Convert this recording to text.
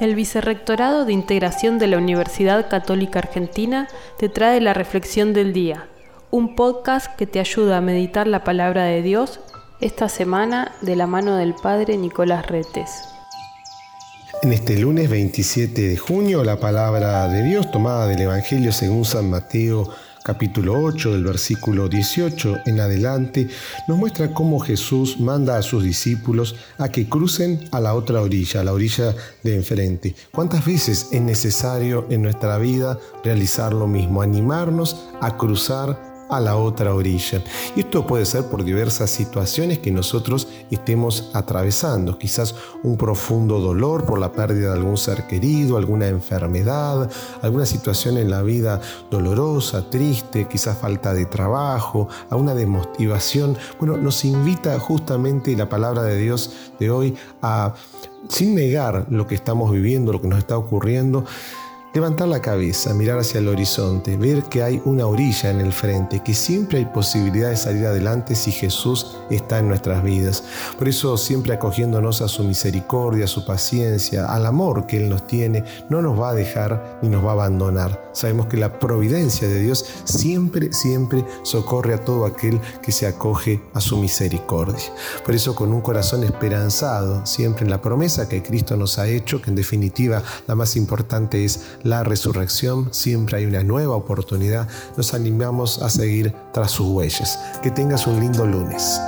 El Vicerrectorado de Integración de la Universidad Católica Argentina te trae la Reflexión del Día, un podcast que te ayuda a meditar la palabra de Dios esta semana de la mano del Padre Nicolás Retes. En este lunes 27 de junio, la palabra de Dios tomada del Evangelio según San Mateo capítulo 8 del versículo 18 en adelante, nos muestra cómo Jesús manda a sus discípulos a que crucen a la otra orilla, a la orilla de enfrente. ¿Cuántas veces es necesario en nuestra vida realizar lo mismo, animarnos a cruzar a la otra orilla. Y esto puede ser por diversas situaciones que nosotros estemos atravesando, quizás un profundo dolor por la pérdida de algún ser querido, alguna enfermedad, alguna situación en la vida dolorosa, triste, quizás falta de trabajo, a una desmotivación. Bueno, nos invita justamente la palabra de Dios de hoy a, sin negar lo que estamos viviendo, lo que nos está ocurriendo, Levantar la cabeza, mirar hacia el horizonte, ver que hay una orilla en el frente, que siempre hay posibilidad de salir adelante si Jesús está en nuestras vidas. Por eso siempre acogiéndonos a su misericordia, a su paciencia, al amor que Él nos tiene, no nos va a dejar ni nos va a abandonar. Sabemos que la providencia de Dios siempre, siempre socorre a todo aquel que se acoge a su misericordia. Por eso con un corazón esperanzado, siempre en la promesa que Cristo nos ha hecho, que en definitiva la más importante es la resurrección, siempre hay una nueva oportunidad. Nos animamos a seguir tras sus huellas. Que tengas un lindo lunes.